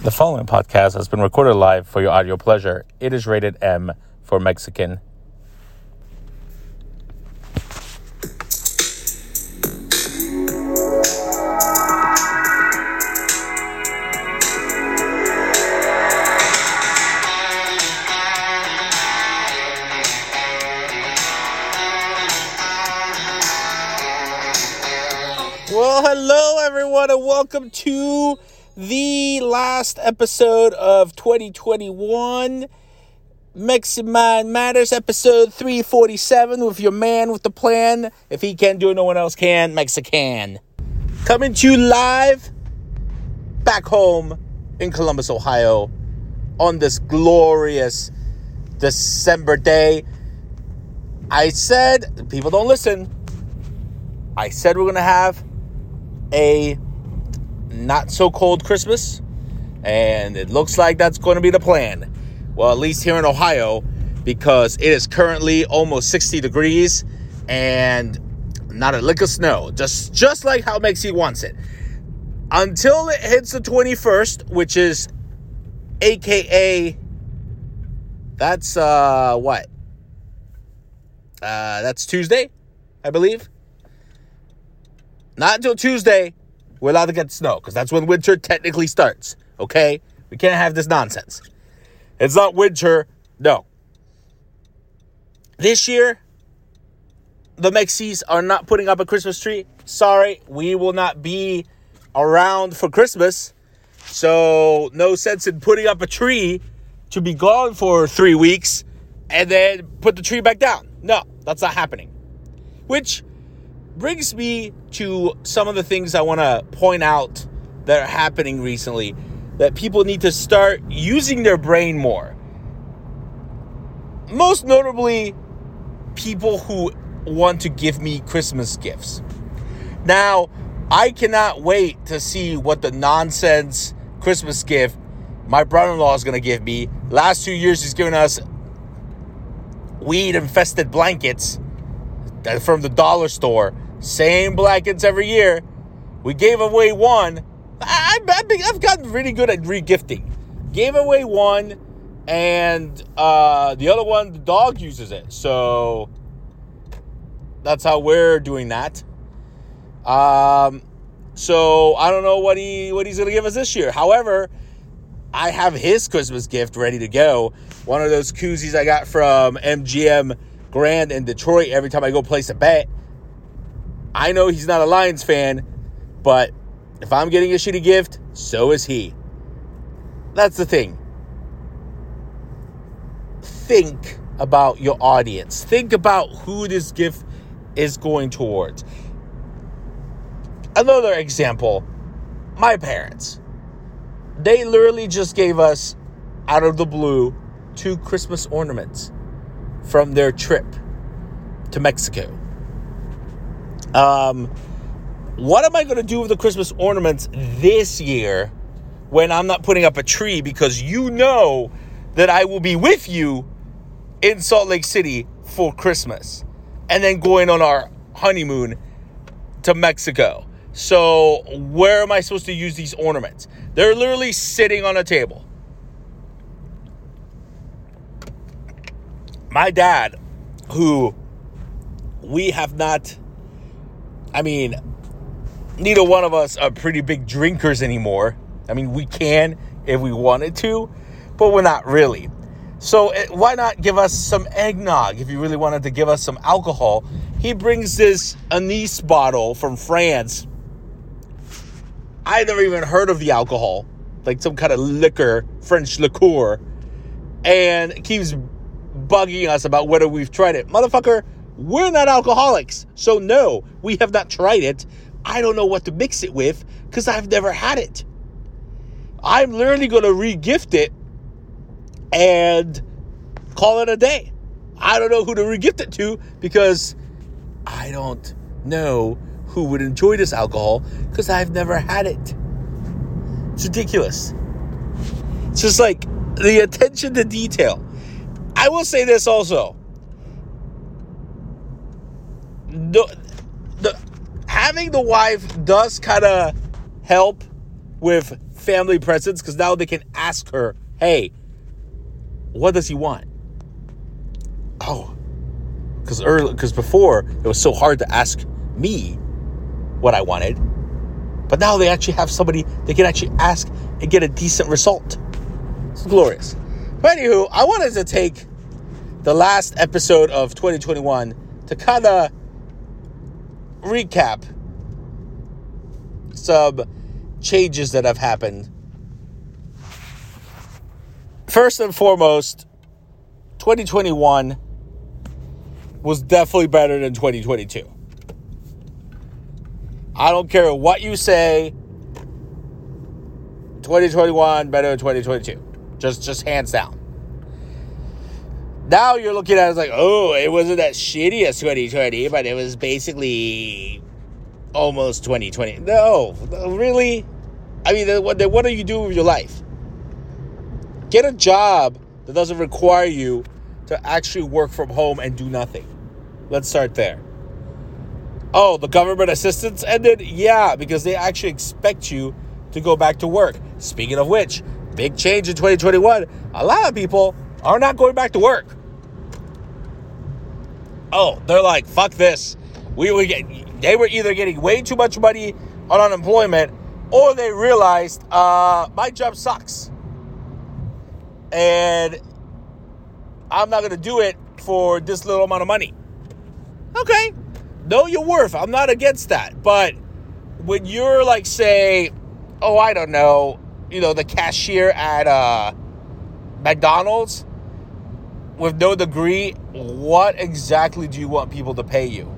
The following podcast has been recorded live for your audio pleasure. It is rated M for Mexican. Well, hello everyone, and welcome to the last episode of 2021. Mexican Mind Matters, episode 347, with your man with the plan. If he can't do it, no one else can. Mexican. Coming to you live back home in Columbus, Ohio, on this glorious December day. I said, people don't listen. I said we're going to have a not so cold Christmas, and it looks like that's going to be the plan. Well, at least here in Ohio, because it is currently almost 60 degrees and not a lick of snow, just just like how Mexi wants it. Until it hits the 21st, which is AKA that's uh what? Uh that's Tuesday, I believe. Not until Tuesday, we're allowed to get snow because that's when winter technically starts. Okay? We can't have this nonsense. It's not winter. No. This year, the Mexis are not putting up a Christmas tree. Sorry, we will not be around for Christmas. So, no sense in putting up a tree to be gone for three weeks and then put the tree back down. No, that's not happening. Which brings me to some of the things I want to point out that are happening recently that people need to start using their brain more. Most notably, people who want to give me Christmas gifts. Now, I cannot wait to see what the nonsense Christmas gift my brother in law is going to give me. Last two years, he's given us weed infested blankets uh, from the dollar store same blankets every year. We gave away one. I, have gotten really good at regifting. Gave away one, and uh, the other one, the dog uses it. So that's how we're doing that. Um, so I don't know what he what he's gonna give us this year. However, I have his Christmas gift ready to go. One of those koozies I got from MGM Grand in Detroit. Every time I go place a bet, I know he's not a Lions fan, but if I'm getting a shitty gift, so is he. That's the thing. Think about your audience. Think about who this gift is going towards. Another example my parents. They literally just gave us, out of the blue, two Christmas ornaments from their trip to Mexico. Um, what am I going to do with the Christmas ornaments this year when I'm not putting up a tree? Because you know that I will be with you in Salt Lake City for Christmas and then going on our honeymoon to Mexico. So, where am I supposed to use these ornaments? They're literally sitting on a table. My dad, who we have not I mean, neither one of us are pretty big drinkers anymore. I mean, we can if we wanted to, but we're not really. So eh, why not give us some eggnog if you really wanted to give us some alcohol? He brings this anise bottle from France. I never even heard of the alcohol, like some kind of liquor, French liqueur, and keeps bugging us about whether we've tried it. Motherfucker, we're not alcoholics. So, no, we have not tried it. I don't know what to mix it with because I've never had it. I'm literally going to regift it and call it a day. I don't know who to regift it to because I don't know who would enjoy this alcohol because I've never had it. It's ridiculous. It's just like the attention to detail. I will say this also the, the having the wife does kind of help with family presence because now they can ask her, hey, what does he want? Oh, because early, because before it was so hard to ask me what I wanted, but now they actually have somebody they can actually ask and get a decent result. It's glorious. But anywho, I wanted to take the last episode of 2021 to kind of recap some changes that have happened. First and foremost, 2021 was definitely better than 2022. I don't care what you say. 2021 better than 2022. Just just hands down. Now you're looking at it like, oh, it wasn't that shitty as 2020, but it was basically almost 2020. No, really? I mean, what, what do you do with your life? Get a job that doesn't require you to actually work from home and do nothing. Let's start there. Oh, the government assistance ended? Yeah, because they actually expect you to go back to work. Speaking of which, big change in 2021. A lot of people are not going back to work. Oh, they're like, fuck this. We were get, they were either getting way too much money on unemployment or they realized uh, my job sucks. And I'm not going to do it for this little amount of money. Okay, know your worth. I'm not against that. But when you're like, say, oh, I don't know, you know, the cashier at uh, McDonald's with no degree, what exactly do you want people to pay you?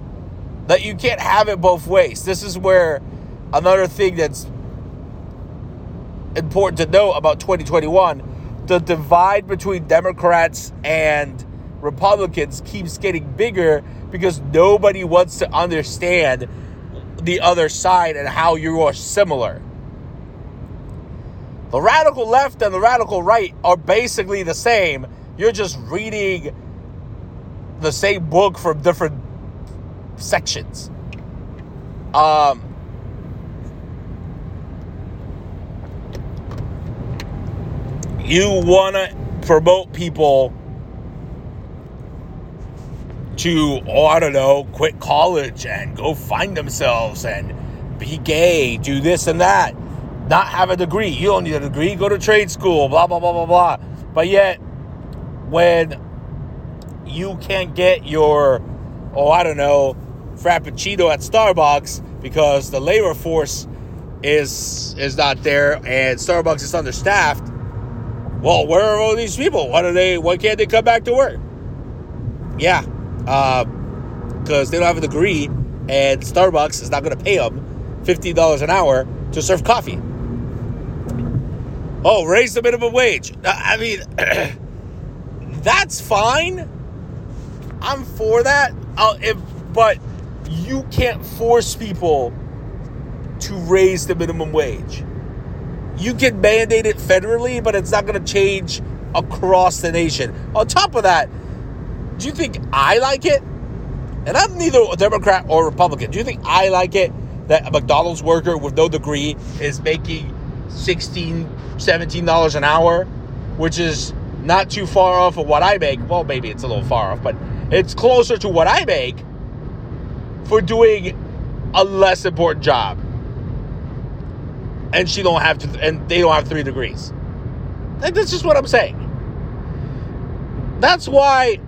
That you can't have it both ways. This is where another thing that's important to know about 2021 the divide between Democrats and Republicans keeps getting bigger because nobody wants to understand the other side and how you are similar. The radical left and the radical right are basically the same. You're just reading the same book from different sections. Um, you want to promote people to, oh, I don't know, quit college and go find themselves and be gay, do this and that, not have a degree. You don't need a degree, go to trade school, blah, blah, blah, blah, blah. But yet, when you can't get your, oh, I don't know, Frappuccino at Starbucks because the labor force is is not there and Starbucks is understaffed well, where are all these people? Why do they? Why can't they come back to work? Yeah, because uh, they don't have a degree, and Starbucks is not going to pay them fifty dollars an hour to serve coffee. Oh, raise the minimum wage. I mean, that's fine. I'm for that. If, but you can't force people to raise the minimum wage you can mandate it federally, but it's not going to change across the nation. On top of that, do you think I like it? And I'm neither a Democrat or Republican. Do you think I like it that a McDonald's worker with no degree is making 16 $17 an hour, which is not too far off of what I make? Well, maybe it's a little far off, but it's closer to what I make for doing a less important job and she don't have to, and they don't have three degrees. That's just what I'm saying. That's why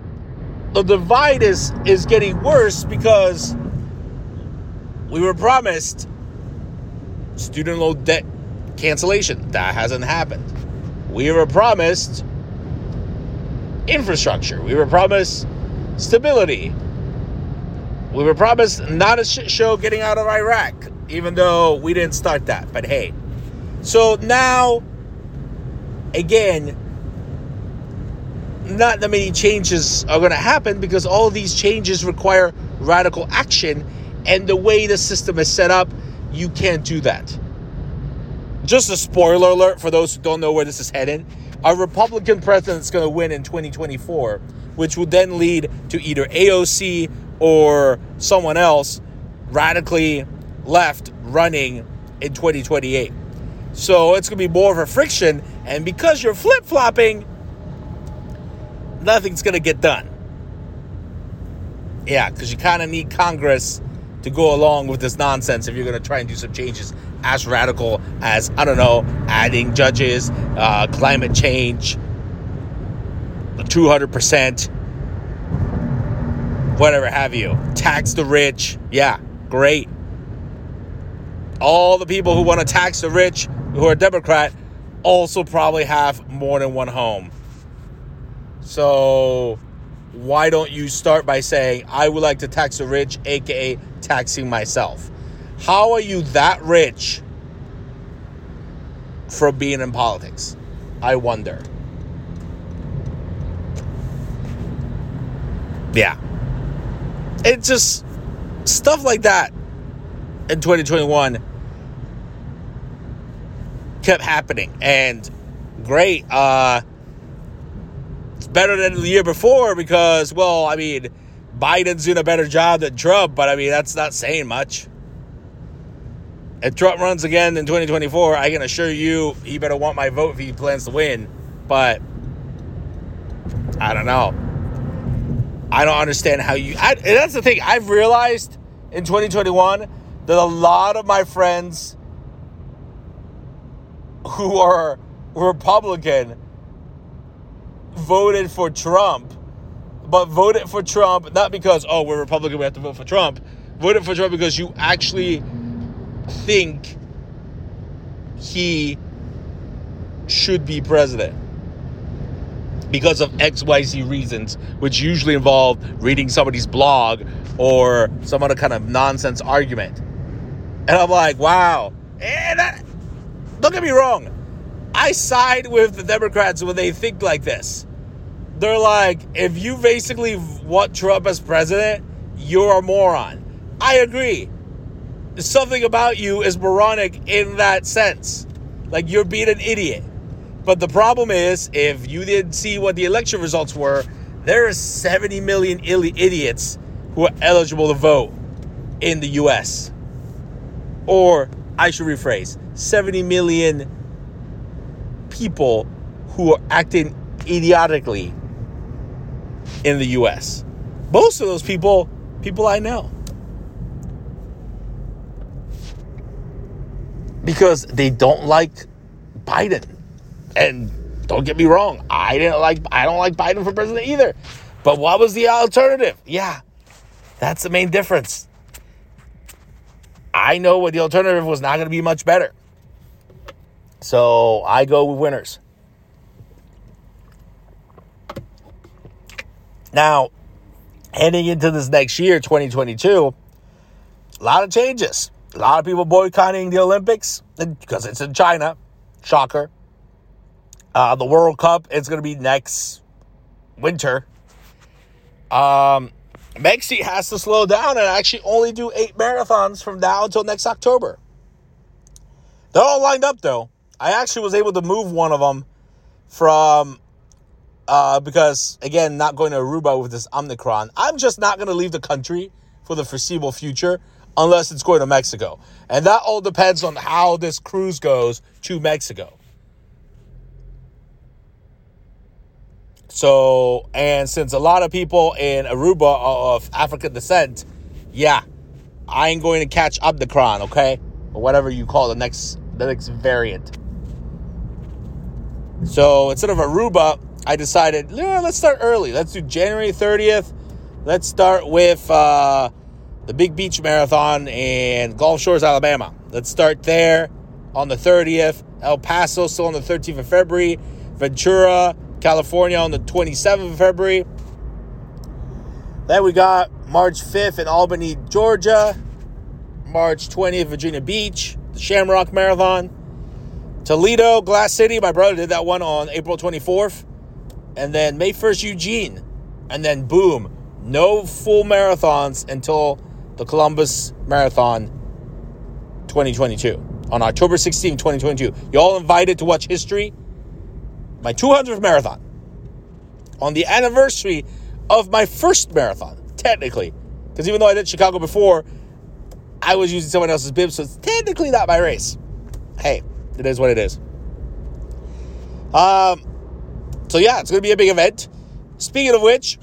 the divide is is getting worse because we were promised student loan debt cancellation. That hasn't happened. We were promised infrastructure. We were promised stability. We were promised not a shit show getting out of Iraq even though we didn't start that. But hey, so now, again, not that many changes are going to happen because all these changes require radical action. And the way the system is set up, you can't do that. Just a spoiler alert for those who don't know where this is heading. A Republican president is going to win in 2024, which will then lead to either AOC or someone else radically left running in 2028. So it's going to be more of a friction. And because you're flip flopping, nothing's going to get done. Yeah, because you kind of need Congress to go along with this nonsense if you're going to try and do some changes as radical as, I don't know, adding judges, uh, climate change, 200%, whatever have you. Tax the rich. Yeah, great. All the people who want to tax the rich who are Democrat also probably have more than one home. So why don't you start by saying, I would like to tax the rich, aka taxing myself? How are you that rich for being in politics? I wonder. Yeah. It's just stuff like that in 2021 kept happening. And great. Uh, it's better than the year before because, well, I mean, Biden's doing a better job than Trump, but I mean, that's not saying much. If Trump runs again in 2024, I can assure you he better want my vote if he plans to win. But I don't know. I don't understand how you. I, that's the thing. I've realized in 2021 that a lot of my friends who are Republican voted for Trump, but voted for Trump not because, oh, we're Republican, we have to vote for Trump. Voted for Trump because you actually think he should be president because of XYZ reasons, which usually involve reading somebody's blog or some other kind of nonsense argument. And I'm like, wow. And that, don't get me wrong. I side with the Democrats when they think like this. They're like, if you basically want Trump as president, you're a moron. I agree. Something about you is moronic in that sense. Like you're being an idiot. But the problem is, if you didn't see what the election results were, there are 70 million idiots who are eligible to vote in the US. Or, I should rephrase, 70 million people who are acting idiotically in the US. Most of those people, people I know. Because they don't like Biden. And don't get me wrong, I didn't like I don't like Biden for president either. But what was the alternative? Yeah. That's the main difference. I know what the alternative was not going to be much better. So I go with winners. Now, heading into this next year, 2022, a lot of changes. A lot of people boycotting the Olympics because it's in China. Shocker. Uh, the World Cup is going to be next winter. Um, Mexi has to slow down and actually only do eight marathons from now until next October. They're all lined up though. I actually was able to move one of them from uh, because again, not going to Aruba with this Omicron. I'm just not going to leave the country for the foreseeable future unless it's going to Mexico, and that all depends on how this cruise goes to Mexico. So, and since a lot of people in Aruba are of African descent, yeah, I ain't going to catch up the Omicron, okay? Or whatever you call the next the next variant. So instead of Aruba, I decided, yeah, let's start early. Let's do January 30th. Let's start with uh, the Big Beach Marathon in Gulf Shores, Alabama. Let's start there on the 30th. El Paso still on the 13th of February. Ventura, California on the 27th of February. Then we got March 5th in Albany, Georgia. March 20th, Virginia Beach, the Shamrock Marathon. Toledo, Glass City, my brother did that one on April 24th. And then May 1st, Eugene. And then boom, no full marathons until the Columbus Marathon 2022 on October 16, 2022. You all invited to watch history my 200th marathon, on the anniversary of my first marathon, technically. Because even though I did Chicago before, I was using someone else's bib, so it's technically not my race. Hey, It is what it is. Um, so yeah, it's going to be a big event. Speaking of which,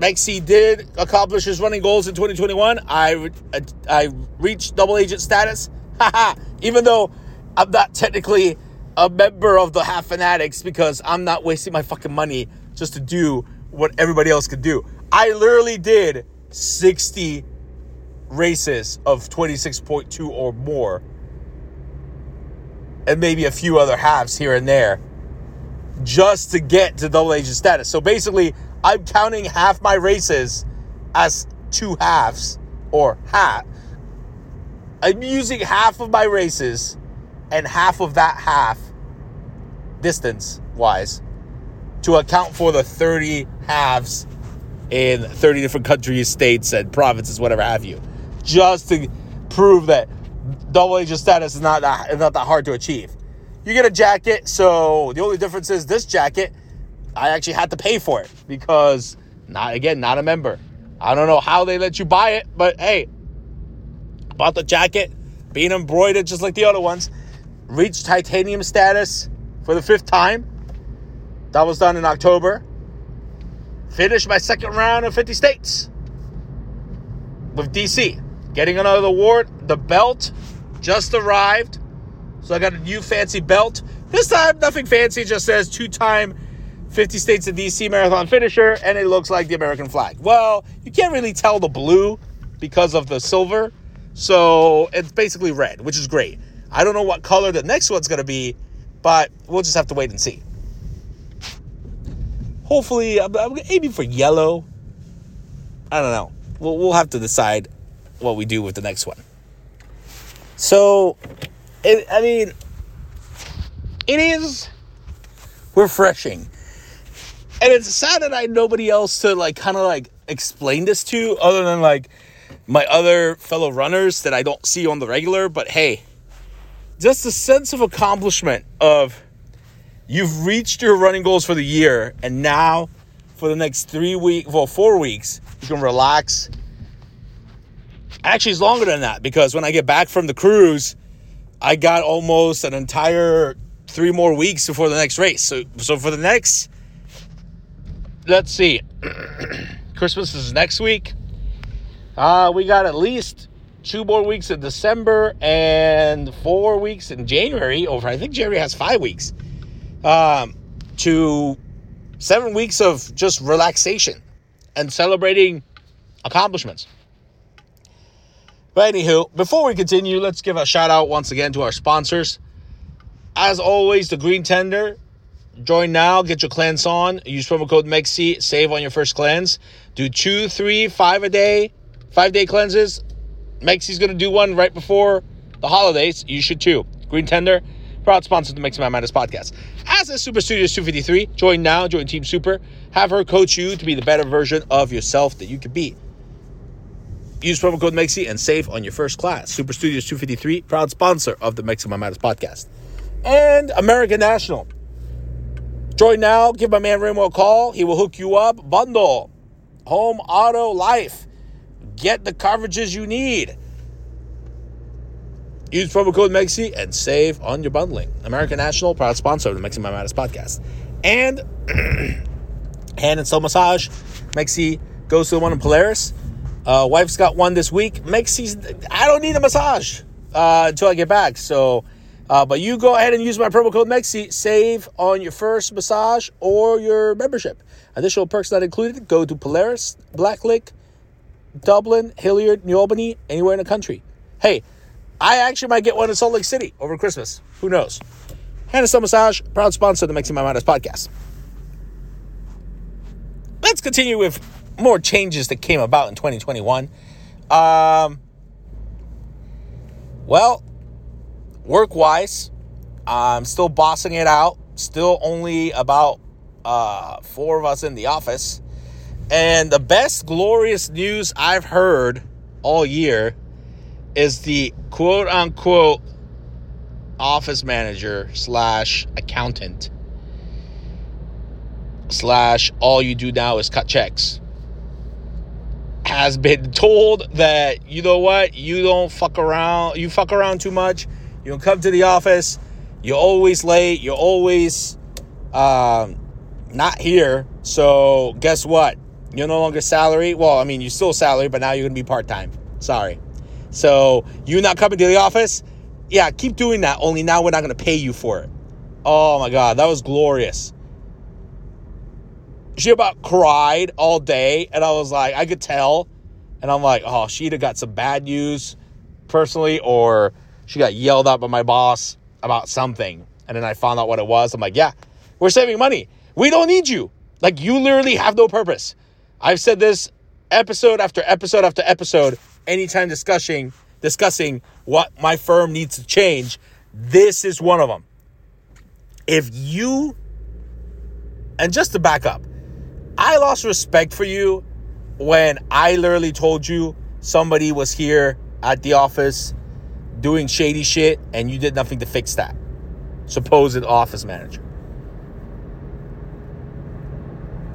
Mexi did accomplish his running goals in 2021. I uh, I reached double agent status. Even though I'm not technically a member of the Half Fanatics because I'm not wasting my fucking money just to do what everybody else could do. I literally did 60 races of 26.2 or more and maybe a few other halves here and there just to get to double agent status. So basically, I'm counting half my races as two halves or half. I'm using half of my races and half of that half distance wise to account for the 30 halves in 30 different countries, states, and provinces, whatever have you, just to prove that double agent status is not that, not that hard to achieve. You get a jacket, so the only difference is this jacket, I actually had to pay for it because, not again, not a member. I don't know how they let you buy it, but hey, bought the jacket, being embroidered just like the other ones, reached titanium status for the fifth time. That was done in October. Finished my second round of 50 states with DC. Getting another award. The belt just arrived. So I got a new fancy belt. This time, nothing fancy, just says two time 50 states of DC marathon finisher, and it looks like the American flag. Well, you can't really tell the blue because of the silver. So it's basically red, which is great. I don't know what color the next one's to be, but we'll just have to wait and see. Hopefully, I'm, I'm aiming for yellow. I don't know. We'll, we'll have to decide what we do with the next one. So, it, I mean, it is refreshing. And it's sad that I had nobody else to like kind of like explain this to other than like my other fellow runners that I don't see on the regular. But hey, just a sense of accomplishment of you've reached your running goals for the year and now for the next three weeks well four weeks you can relax actually it's longer than that because when i get back from the cruise i got almost an entire three more weeks before the next race so so for the next let's see christmas is next week uh we got at least two more weeks in december and four weeks in january over i think january has five weeks um, to seven weeks of just relaxation and celebrating accomplishments. But anywho, before we continue, let's give a shout out once again to our sponsors. As always, the Green Tender. Join now, get your cleanse on. Use promo code MEXI, save on your first cleanse. Do two, three, five a day, five day cleanses. Mexi's gonna do one right before the holidays. You should too. Green Tender, proud sponsor of the MEXI My Madness podcast. As a Super Studios 253, join now, join Team Super. Have her coach you to be the better version of yourself that you could be. Use promo code MEXI and save on your first class. Super Studios 253, proud sponsor of the MEXI My Madness podcast. And American National. Join now, give my man Remo a call. He will hook you up. Bundle, home, auto, life. Get the coverages you need. Use promo code MEXI and save on your bundling. American National, proud sponsor of the Mexi My Madness podcast. And Hand and Stone massage. Mexi goes to the one in Polaris. Uh, wife's got one this week. Mexi's, I don't need a massage uh, until I get back. So, uh, but you go ahead and use my promo code MEXI. Save on your first massage or your membership. Additional perks not included. Go to Polaris, Blacklick, Dublin, Hilliard, New Albany, anywhere in the country. Hey, I actually might get one in Salt Lake City over Christmas. Who knows? Hand and Stone Massage, proud sponsor of the Mexi My Madness podcast. Let's continue with more changes that came about in 2021. Um, well, work wise, I'm still bossing it out. Still only about uh, four of us in the office. And the best glorious news I've heard all year is the quote unquote office manager slash accountant slash all you do now is cut checks has been told that you know what you don't fuck around you fuck around too much you don't come to the office You're always late. You're always um, not here. So guess what? You're no longer salary. Well, I mean, you're still salary, but now you're going to be part time. Sorry. So you not coming to the office? Yeah, keep doing that. Only now we're not going to pay you for it. Oh my God, that was glorious. She about cried all day, and I was like, I could tell. And I'm like, oh, she'd have got some bad news personally, or she got yelled at by my boss about something. And then I found out what it was. I'm like, yeah, we're saving money. We don't need you. Like, you literally have no purpose. I've said this episode after episode after episode, anytime discussing discussing what my firm needs to change. This is one of them. If you and just to back up, I lost respect for you when I literally told you somebody was here at the office doing shady shit and you did nothing to fix that. Supposed office manager.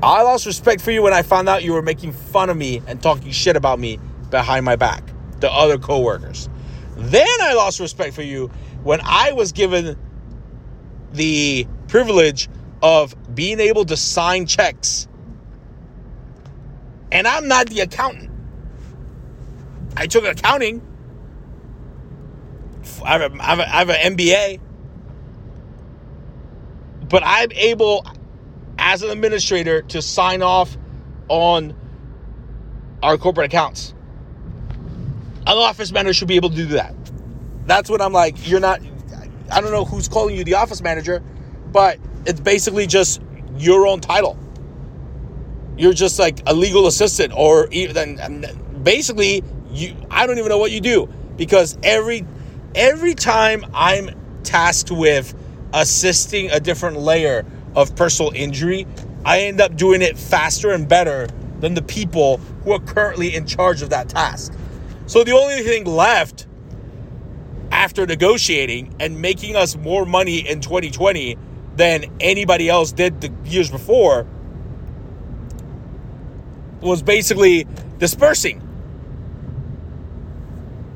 I lost respect for you when I found out you were making fun of me and talking shit about me behind my back to other coworkers. Then I lost respect for you when I was given the privilege of being able to sign checks. And I'm not the accountant. I took accounting. I have, a, I have, an MBA. But I'm able, as an administrator, to sign off on our corporate accounts. An office manager should be able to do that. That's what I'm like, you're not, I don't know who's calling you the office manager, but it's basically just your own title. You're just like a legal assistant, or even basically, you. I don't even know what you do because every every time I'm tasked with assisting a different layer of personal injury, I end up doing it faster and better than the people who are currently in charge of that task. So the only thing left after negotiating and making us more money in 2020 than anybody else did the years before was basically dispersing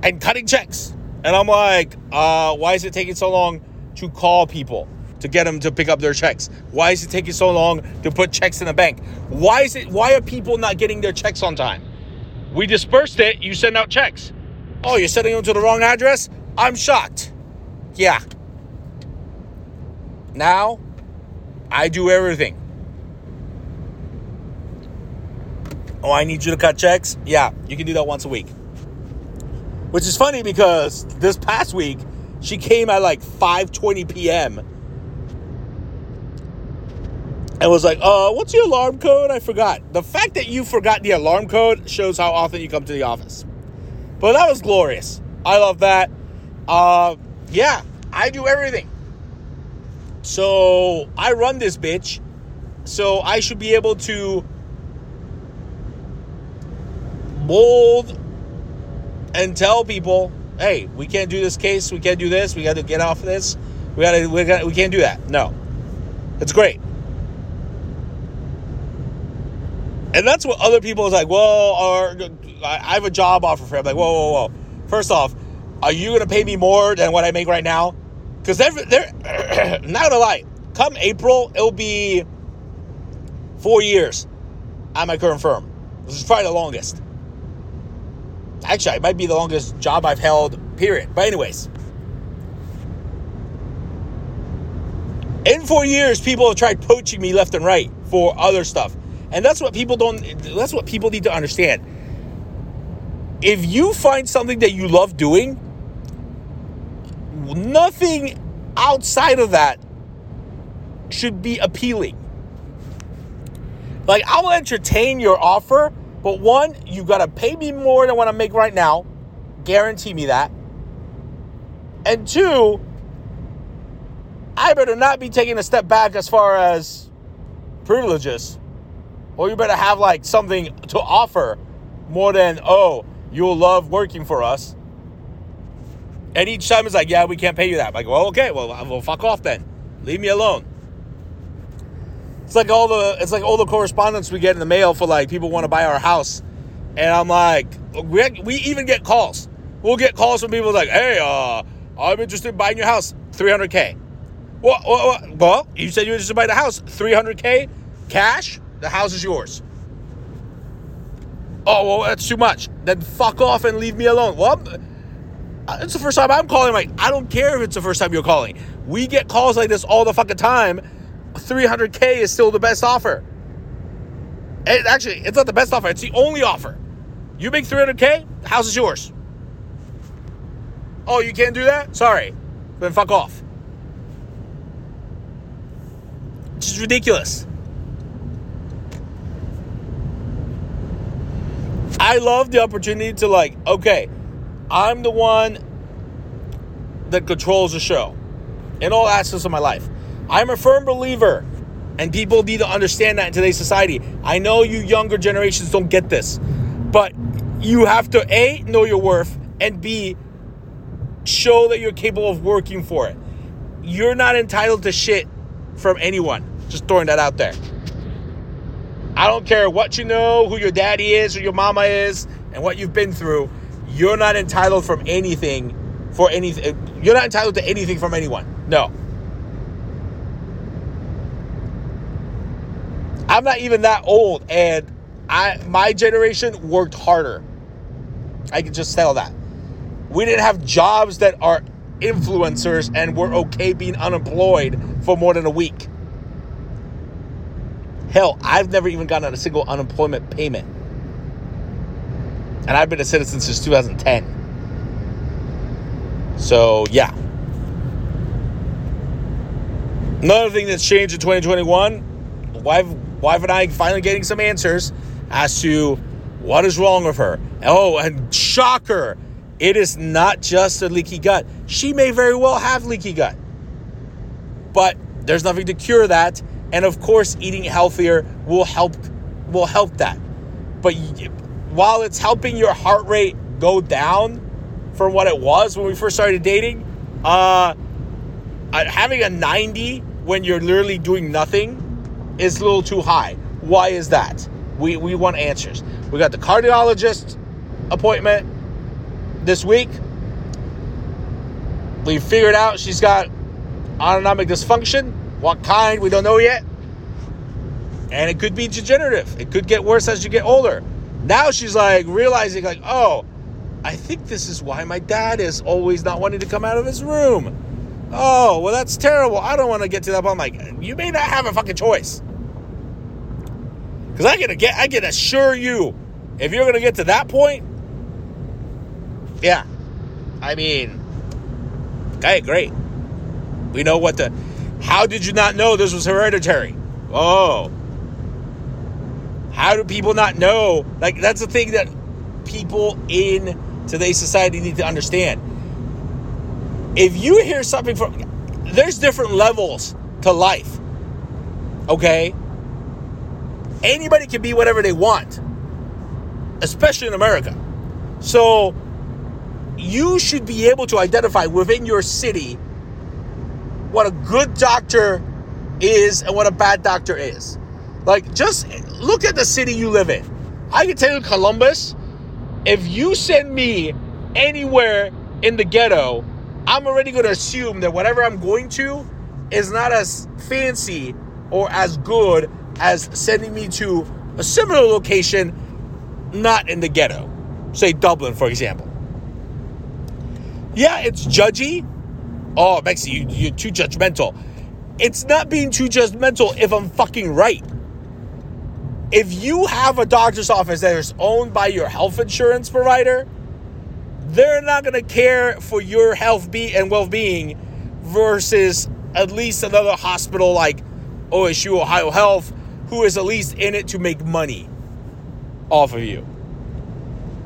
and cutting checks. And I'm like, uh, why is it taking so long to call people to get them to pick up their checks? Why is it taking so long to put checks in the bank? Why is it why are people not getting their checks on time? We dispersed it, you send out checks. Oh, you're sending them to the wrong address? I'm shocked. Yeah. Now, I do everything. Oh, I need you to cut checks? Yeah, you can do that once a week. Which is funny because this past week, she came at like 5:20 p.m. and was like, "Uh, what's your alarm code? I forgot." The fact that you forgot the alarm code shows how often you come to the office. But that was glorious. I love that. Uh, yeah, I do everything. So I run this bitch. So I should be able to mold and tell people, hey, we can't do this case, we can't do this, we got to get off of this, we got to, we got, we can't do that. No, it's great. And that's what other people is like. Well, or I have a job offer for. Him. Like, whoa, whoa, whoa. First off, are you gonna pay me more than what I make right now? Because they're, they're not gonna lie. Come April, it'll be four years at my current firm. This is probably the longest. Actually, it might be the longest job I've held, period. But, anyways, in four years, people have tried poaching me left and right for other stuff. And that's what people don't, that's what people need to understand. If you find something that you love doing, nothing outside of that should be appealing. Like, I will entertain your offer, but one, you got to pay me more than what I make right now. Guarantee me that. And two, I better not be taking a step back as far as privileges. Or you better have like something to offer more than, oh, you'll love working for us. And each time it's like, yeah, we can't pay you that. I'm like, well, okay, well, well, fuck off then. Leave me alone. It's like all the it's like all the correspondence we get in the mail for like people want to buy our house, and I'm like, we, we even get calls. We'll get calls from people like, hey, uh, I'm interested in buying your house, 300k. Well, well, well, you said you were just to buy the house. 300K cash, the house is yours. Oh, well, that's too much. Then fuck off and leave me alone. Well, uh, it's the first time I'm calling. Like, I don't care if it's the first time you're calling. We get calls like this all the fucking time. 300K is still the best offer. It, actually, it's not the best offer. It's the only offer. You make 300K, the house is yours. Oh, you can't do that? Sorry. Then fuck off. Which is ridiculous. I love the opportunity to like, okay, I'm the one that controls the show in all aspects of my life. I'm a firm believer, and people need to understand that in today's society. I know you younger generations don't get this, but you have to A, know your worth, and B, show that you're capable of working for it. You're not entitled to shit from anyone. Just throwing that out there. I don't care what you know, who your daddy is, or your mama is, and what you've been through. You're not entitled from anything for anything. You're not entitled to anything from anyone. No. I'm not even that old, and I my generation worked harder. I can just tell that. We didn't have jobs that are influencers and we're okay being unemployed for more than a week. Hell, I've never even gotten a single unemployment payment. And I've been a citizen since 2010. So, yeah. Another thing that's changed in 2021, wife, wife and I finally getting some answers as to what is wrong with her. Oh, and shocker, it is not just a leaky gut. She may very well have leaky gut. But there's nothing to cure that, and of course eating healthier will help will help that. But while it's helping your heart rate go down from what it was when we first started dating, uh, uh having a 90 when you're literally doing nothing is a little too high. Why is that? We we want answers. We got the cardiologist appointment this week. We figured out she's got autonomic dysfunction. What kind, we don't know yet. And it could be degenerative. It could get worse as you get older. Now she's like realizing, like, oh, I think this is why my dad is always not wanting to come out of his room. Oh, well, that's terrible. I don't want to get to that point. I'm like, you may not have a fucking choice. Because I can get, I can assure you, if you're gonna get to that point, yeah, I mean, okay, great. We know what the. How did you not know this was hereditary? Oh, how do people not know? Like that's the thing that people in today's society need to understand. If you hear something from, there's different levels to life. Okay anybody can be whatever they want, especially in America. So you should be able to identify within your city what a good doctor is and what a bad doctor is. Like, just look at the city you live in. I can tell you, Columbus, if you send me anywhere in the ghetto, I'm already going to assume that whatever I'm going to is not as fancy or as good as sending me to a similar location, not in the ghetto. Say Dublin, for example. Yeah, it's judgy. Oh, Mexi, you, you're too judgmental. It's not being too judgmental if I'm fucking right. If you have a doctor's office that is owned by your health insurance provider, they're not going to care for your health be- and well-being versus at least another hospital like OSU Ohio Health who is at least in it to make money off of you.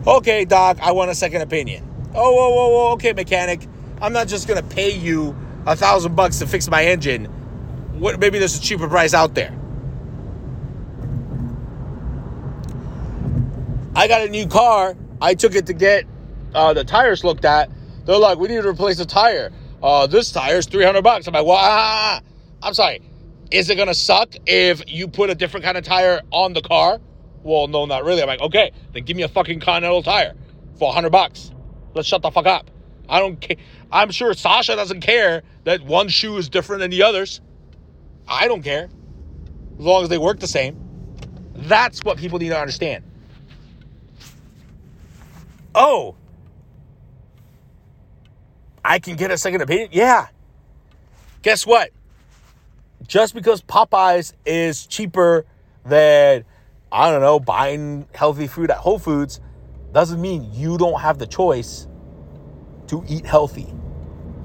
Okay, doc, I want a second opinion. Oh, whoa, whoa, whoa, okay, mechanic. I'm not just gonna pay you a thousand bucks to fix my engine. What maybe there's a cheaper price out there. I got a new car. I took it to get uh, the tires looked at. They're like, we need to replace the tire. Uh, this tire's 300 bucks. I'm like, well, ah, I'm sorry. Is it gonna suck if you put a different kind of tire on the car? Well, no, not really. I'm like, okay, then give me a fucking Continental tire for 100 bucks. Let's shut the fuck up. I don't care. I'm sure Sasha doesn't care that one shoe is different than the others. I don't care. As long as they work the same. That's what people need to understand. Oh, I can get a second opinion? Yeah. Guess what? Just because Popeyes is cheaper than, I don't know, buying healthy food at Whole Foods doesn't mean you don't have the choice to eat healthy.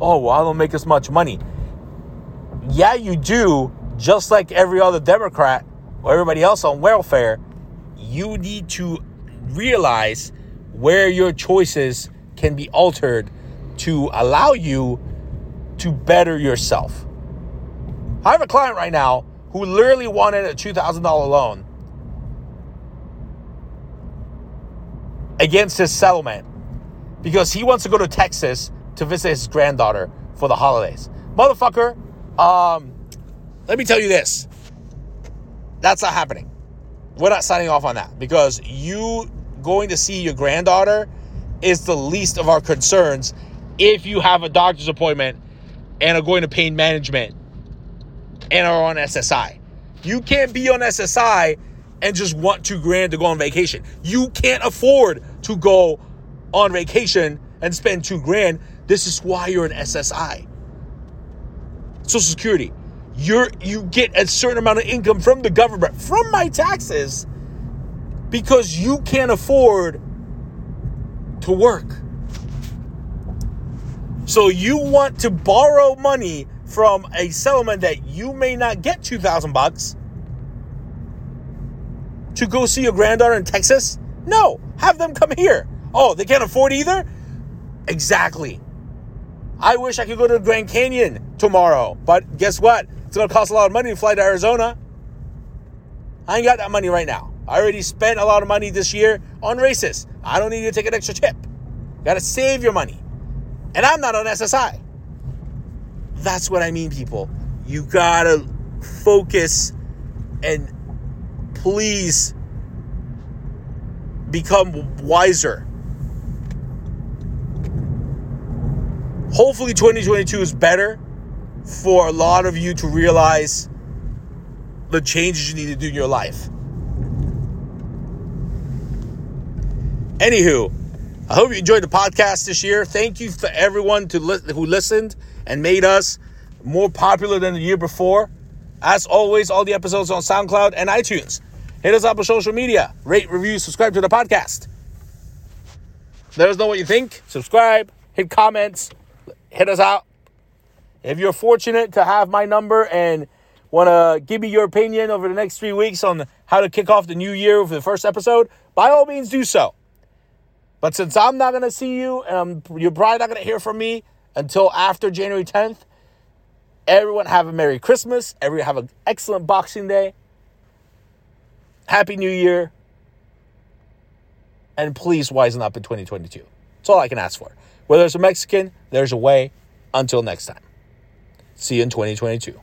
Oh, well, I don't make as much money. Yeah, you do, just like every other Democrat or everybody else on welfare. You need to realize where your choices can be altered to allow you to better yourself. I have a client right now who literally wanted a $2,000 loan against his settlement because he wants to go to Texas to visit his granddaughter for the holidays. Motherfucker, um, let me tell you this. That's not happening. We're not signing off on that because you going to see your granddaughter is the least of our concerns if you have a doctor's appointment and are going to pain management and are on SSI. You can't be on SSI and just want two grand to go on vacation. You can't afford to go on vacation and spend two grand. This is why you're an SSI. Social Security. You're you get a certain amount of income from the government, from my taxes, because you can't afford to work. So you want to borrow money from a settlement that you may not get 2000 bucks to go see your granddaughter in Texas? No, have them come here. Oh, they can't afford either? Exactly. I wish I could go to the Grand Canyon tomorrow, but guess what? It's going to cost a lot of money to fly to Arizona. I ain't got that money right now. I already spent a lot of money this year on races. I don't need to take an extra trip. Got to save your money. And I'm not on SSI. That's what I mean, people. You got to focus and please become wiser. Hopefully, 2022 is better for a lot of you to realize the changes you need to do in your life. Anywho, I hope you enjoyed the podcast this year. Thank you for everyone to li- who listened and made us more popular than the year before. As always, all the episodes on SoundCloud and iTunes. Hit us up on social media. Rate, review, subscribe to the podcast. Let us know what you think. Subscribe, hit comments, hit us out. If you're fortunate to have my number and want to give me your opinion over the next three weeks on how to kick off the new year with the first episode, by all means do so. But since I'm not going to see you and you're probably not going to hear from me until after January 10th, everyone have a Merry Christmas. Everyone have an excellent Boxing Day. Happy New Year. And please wisen up in 2022. That's all I can ask for. Where there's a Mexican, there's a way. Until next time. See you in 2022.